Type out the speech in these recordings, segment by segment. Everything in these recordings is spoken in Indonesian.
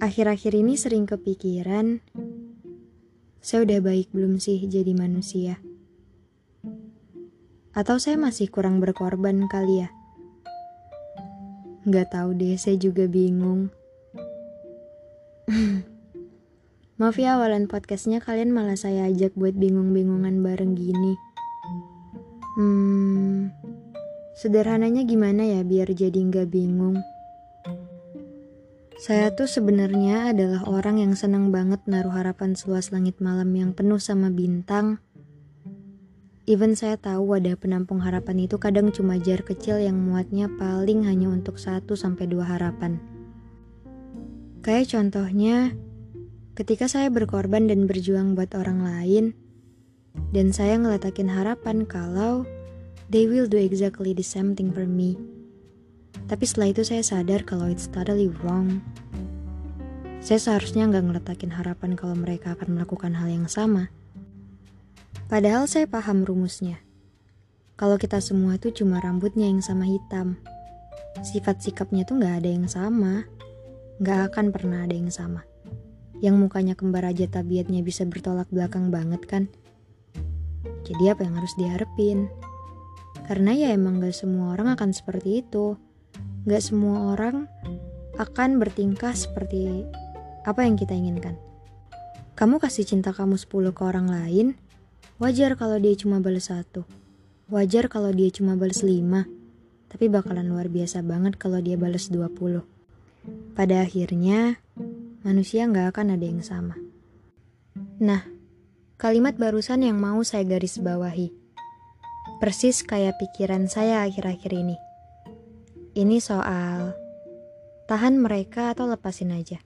Akhir-akhir ini sering kepikiran, saya udah baik belum sih jadi manusia? Atau saya masih kurang berkorban kali ya? Gak tahu deh, saya juga bingung. Maaf ya awalan podcastnya kalian malah saya ajak buat bingung-bingungan bareng gini. Hmm, sederhananya gimana ya biar jadi nggak bingung? Saya tuh sebenarnya adalah orang yang senang banget naruh harapan seluas langit malam yang penuh sama bintang. Even saya tahu wadah penampung harapan itu kadang cuma jar kecil yang muatnya paling hanya untuk satu sampai dua harapan. Kayak contohnya, ketika saya berkorban dan berjuang buat orang lain, dan saya ngeletakin harapan kalau they will do exactly the same thing for me. Tapi setelah itu saya sadar kalau it's totally wrong. Saya seharusnya nggak ngeletakin harapan kalau mereka akan melakukan hal yang sama. Padahal saya paham rumusnya. Kalau kita semua tuh cuma rambutnya yang sama hitam. Sifat sikapnya tuh nggak ada yang sama. Nggak akan pernah ada yang sama. Yang mukanya kembar aja tabiatnya bisa bertolak belakang banget kan. Jadi apa yang harus diharapin? Karena ya emang gak semua orang akan seperti itu. Gak semua orang akan bertingkah seperti apa yang kita inginkan. Kamu kasih cinta kamu 10 ke orang lain, wajar kalau dia cuma balas satu. Wajar kalau dia cuma balas 5, tapi bakalan luar biasa banget kalau dia balas 20. Pada akhirnya, manusia nggak akan ada yang sama. Nah, kalimat barusan yang mau saya garis bawahi. Persis kayak pikiran saya akhir-akhir ini. Ini soal tahan mereka atau lepasin aja.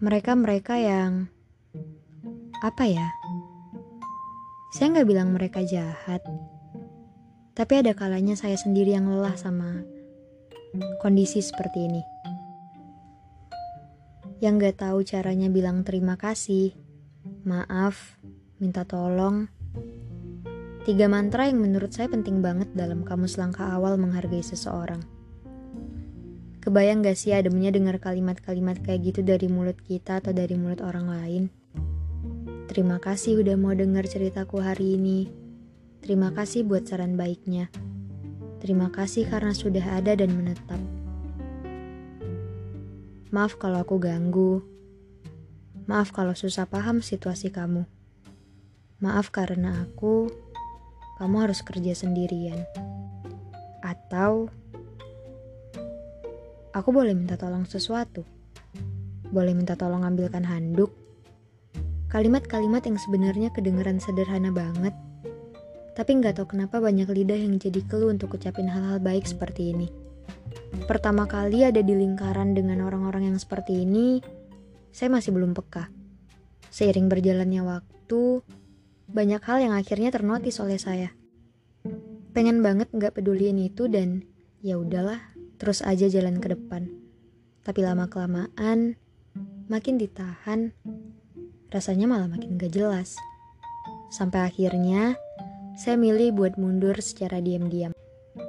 Mereka-mereka yang apa ya? Saya nggak bilang mereka jahat, tapi ada kalanya saya sendiri yang lelah sama kondisi seperti ini. Yang nggak tahu caranya bilang terima kasih, maaf, minta tolong, Tiga mantra yang menurut saya penting banget dalam kamus langkah awal menghargai seseorang. Kebayang gak sih ademnya dengar kalimat-kalimat kayak gitu dari mulut kita atau dari mulut orang lain? Terima kasih udah mau dengar ceritaku hari ini. Terima kasih buat saran baiknya. Terima kasih karena sudah ada dan menetap. Maaf kalau aku ganggu. Maaf kalau susah paham situasi kamu. Maaf karena aku kamu harus kerja sendirian. Atau aku boleh minta tolong sesuatu. Boleh minta tolong ambilkan handuk. Kalimat-kalimat yang sebenarnya kedengeran sederhana banget. Tapi nggak tahu kenapa banyak lidah yang jadi keluh untuk ucapin hal-hal baik seperti ini. Pertama kali ada di lingkaran dengan orang-orang yang seperti ini, saya masih belum peka. Seiring berjalannya waktu, banyak hal yang akhirnya ternotis oleh saya. Pengen banget nggak peduliin itu dan ya udahlah, terus aja jalan ke depan. Tapi lama kelamaan, makin ditahan, rasanya malah makin gak jelas. Sampai akhirnya, saya milih buat mundur secara diam-diam.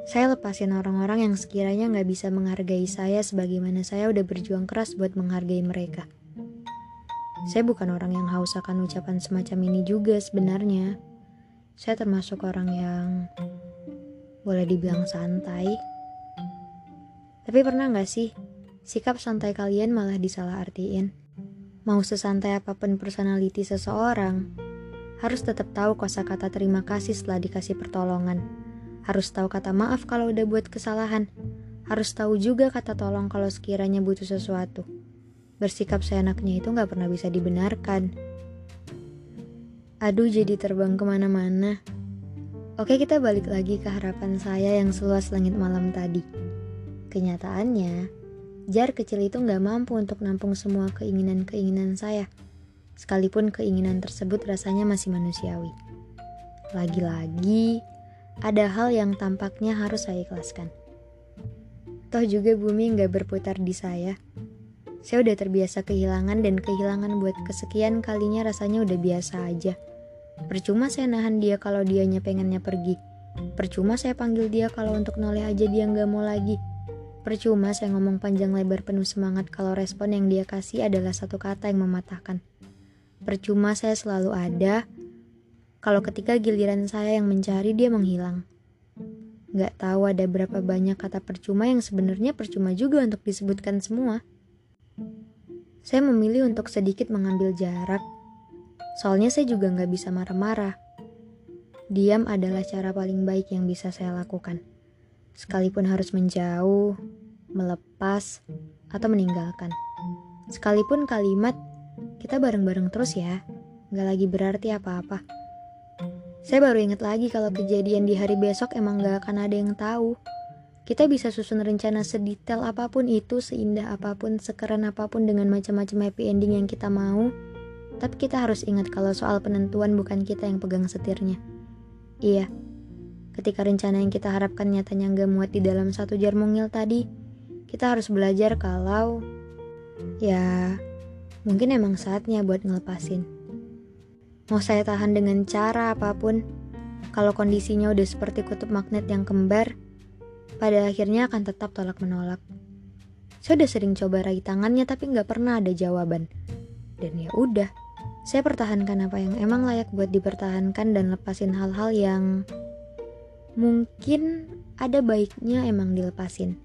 Saya lepasin orang-orang yang sekiranya nggak bisa menghargai saya sebagaimana saya udah berjuang keras buat menghargai mereka. Saya bukan orang yang haus akan ucapan semacam ini juga sebenarnya. Saya termasuk orang yang boleh dibilang santai. Tapi pernah gak sih sikap santai kalian malah disalah artiin? Mau sesantai apa pun personality seseorang, harus tetap tahu kata terima kasih setelah dikasih pertolongan. Harus tahu kata maaf kalau udah buat kesalahan. Harus tahu juga kata tolong kalau sekiranya butuh sesuatu bersikap seenaknya itu gak pernah bisa dibenarkan. Aduh jadi terbang ke mana-mana. Oke kita balik lagi ke harapan saya yang seluas langit malam tadi. Kenyataannya, jar kecil itu gak mampu untuk nampung semua keinginan-keinginan saya. Sekalipun keinginan tersebut rasanya masih manusiawi. Lagi-lagi, ada hal yang tampaknya harus saya ikhlaskan. Toh juga bumi gak berputar di saya, saya udah terbiasa kehilangan dan kehilangan buat kesekian kalinya rasanya udah biasa aja. Percuma saya nahan dia kalau dianya pengennya pergi. Percuma saya panggil dia kalau untuk noleh aja dia nggak mau lagi. Percuma saya ngomong panjang lebar penuh semangat kalau respon yang dia kasih adalah satu kata yang mematahkan. Percuma saya selalu ada, kalau ketika giliran saya yang mencari dia menghilang. Gak tahu ada berapa banyak kata percuma yang sebenarnya percuma juga untuk disebutkan semua. Saya memilih untuk sedikit mengambil jarak, soalnya saya juga gak bisa marah-marah. Diam adalah cara paling baik yang bisa saya lakukan sekalipun harus menjauh, melepas, atau meninggalkan. Sekalipun kalimat, kita bareng-bareng terus ya, gak lagi berarti apa-apa. Saya baru ingat lagi kalau kejadian di hari besok emang gak akan ada yang tahu. Kita bisa susun rencana sedetail apa pun itu, seindah apa pun, sekeren apa pun dengan macam-macam happy ending yang kita mau. Tapi kita harus ingat kalau soal penentuan bukan kita yang pegang setirnya. Iya, Ketika rencana yang kita harapkan nyatanya nggak muat di dalam satu jar mungil tadi, kita harus belajar kalau ya mungkin emang saatnya buat ngelepasin. Mau saya tahan dengan cara apa pun, kalau kondisinya udah seperti kutub magnet yang kembar, pada akhirnya akan tetap tolak menolak. Saya udah sering coba raih tangannya tapi nggak pernah ada jawaban. Dan ya udah, saya pertahankan apa yang emang layak buat dipertahankan dan lepasin hal-hal yang Mungkin ada baiknya emang dilepasin.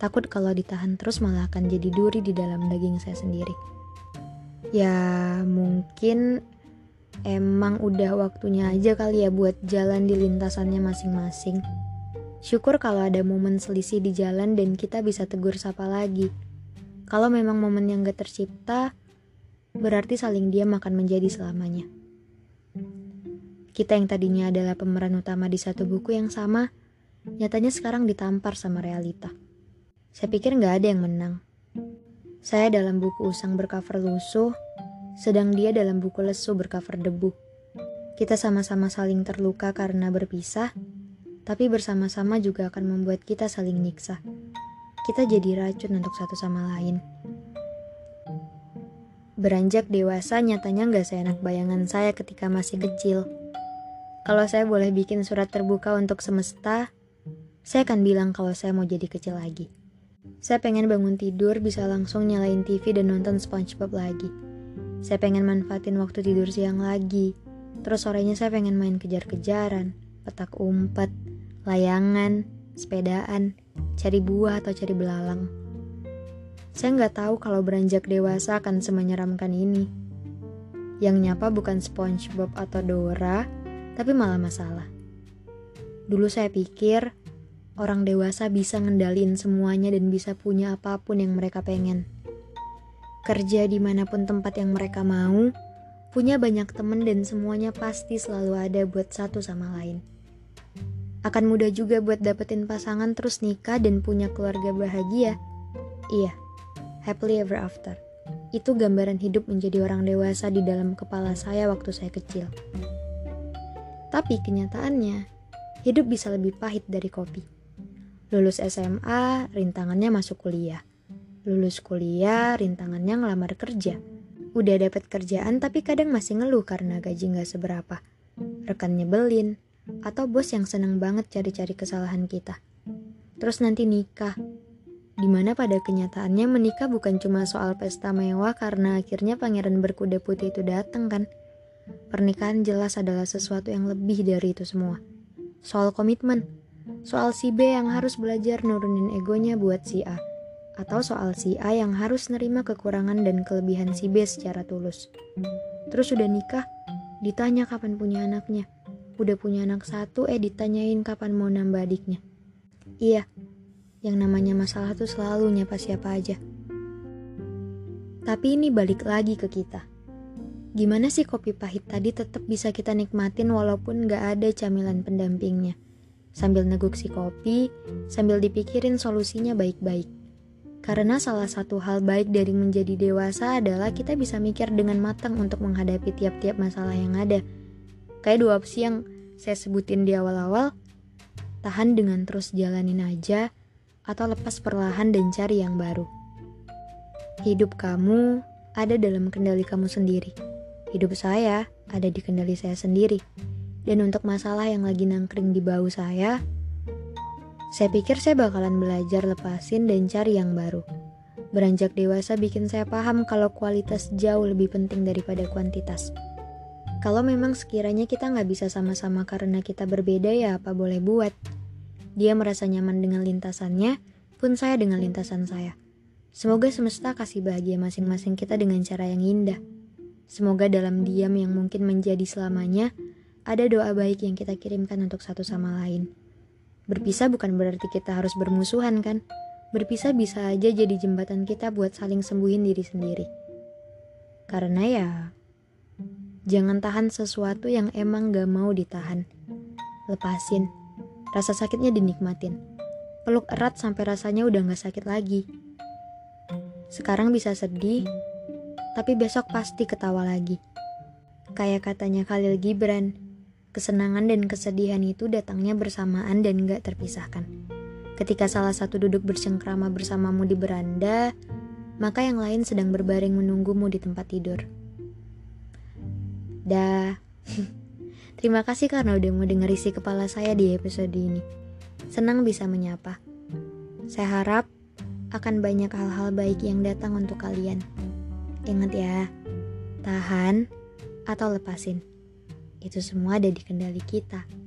Takut kalau ditahan terus malah akan jadi duri di dalam daging saya sendiri. Ya mungkin emang udah waktunya aja kali ya buat jalan di lintasannya masing-masing. Syukur kalau ada momen selisih di jalan dan kita bisa tegur sapa lagi. Kalau memang momen yang gak tercipta, berarti saling diam akan menjadi selamanya. Kita yang tadinya adalah pemeran utama di satu buku yang sama, nyatanya sekarang ditampar sama realita. Saya pikir nggak ada yang menang. Saya dalam buku usang bercover lusuh, sedang dia dalam buku lesu bercover debu. Kita sama-sama saling terluka karena berpisah, tapi bersama-sama juga akan membuat kita saling nyiksa. Kita jadi racun untuk satu sama lain. Beranjak dewasa nyatanya nggak seenak bayangan saya ketika masih kecil. Kalau saya boleh bikin surat terbuka untuk semesta, saya akan bilang kalau saya mau jadi kecil lagi. Saya pengen bangun tidur bisa langsung nyalain TV dan nonton SpongeBob lagi. Saya pengen manfaatin waktu tidur siang lagi. Terus sorenya saya pengen main kejar-kejaran, petak umpet, layangan, sepedaan, cari buah atau cari belalang. Saya nggak tahu kalau beranjak dewasa akan semenyeramkan ini. Yang nyapa bukan SpongeBob atau Dora, tapi malah masalah. Dulu saya pikir orang dewasa bisa ngendalin semuanya dan bisa punya apa pun yang mereka pengen. Kerja di mana pun tempat yang mereka mau, punya banyak temen dan semuanya pasti selalu ada buat satu sama lain. Akan mudah juga buat dapetin pasangan terus nikah dan punya keluarga bahagia. Iya, happily ever after. Itu gambaran hidup menjadi orang dewasa di dalam kepala saya waktu saya kecil. Tapi kenyataannya, hidup bisa lebih pahit dari kopi. Lulus SMA, rintangannya masuk kuliah. Lulus kuliah, rintangannya ngelamar kerja. Udah dapat kerjaan tapi kadang masih ngeluh karena gaji nggak seberapa. Rekan nyebelin, atau bos yang seneng banget cari-cari kesalahan kita. Terus nanti nikah, di mana pada kenyataannya menikah bukan cuma soal pesta mewah karena akhirnya pangeran berkuda putih itu datang kan. Pernikahan jelas adalah sesuatu yang lebih dari itu semua. Soal komitmen, soal si B yang harus belajar nurunin egonya buat si A, atau soal si A yang harus nerima kekurangan dan kelebihan si B secara tulus. Terus udah nikah, ditanya kapan punya anaknya. Udah punya anak satu, eh ditanyain kapan mau nambah adiknya. Iya, yang namanya masalah tuh selalu nyapa siapa aja. Tapi ini balik lagi ke kita Gimana sih kopi pahit tadi tetap bisa kita nikmatin walaupun gak ada camilan pendampingnya? Sambil neguk si kopi, sambil dipikirin solusinya baik-baik. Karena salah satu hal baik dari menjadi dewasa adalah kita bisa mikir dengan matang untuk menghadapi tiap-tiap masalah yang ada. Kayak dua opsi yang saya sebutin di awal-awal, tahan dengan terus jalanin aja, atau lepas perlahan dan cari yang baru. Hidup kamu ada dalam kendali kamu sendiri. Hidup saya ada di kendali saya sendiri. Dan untuk masalah yang lagi nangkring di bau saya, Saya pikir saya bakalan belajar lepasin dan cari yang baru. Beranjak dewasa bikin saya paham kalau kualitas jauh lebih penting daripada kuantitas. Kalau memang sekiranya kita nggak bisa sama-sama karena kita berbeda ya apa boleh buat. Dia merasa nyaman dengan lintasannya, pun saya dengan lintasan saya. Semoga semesta kasih bahagia masing-masing kita dengan cara yang indah. Semoga dalam diam yang mungkin menjadi selamanya, ada doa baik yang kita kirimkan untuk satu sama lain. Berpisah bukan berarti kita harus bermusuhan kan? Berpisah bisa aja jadi jembatan kita buat saling sembuhin diri sendiri. Karena ya, jangan tahan sesuatu yang emang gak mau ditahan. Lepasin, rasa sakitnya dinikmatin. Peluk erat sampai rasanya udah gak sakit lagi. Sekarang bisa sedih, tapi besok pasti ketawa lagi. Kayak katanya Khalil Gibran, Kesenangan dan kesedihan itu datangnya bersamaan dan gak terpisahkan. Ketika salah satu duduk bersengkrama bersamamu di beranda, maka yang lain sedang berbaring menunggumu di tempat tidur. Dah. Terima kasih karena udah mau denger isi kepala saya di episode ini. Senang bisa menyapa. Saya harap akan banyak hal-hal baik yang datang untuk kalian. Ingat ya, tahan atau lepasin. Itu semua ada di kendali kita.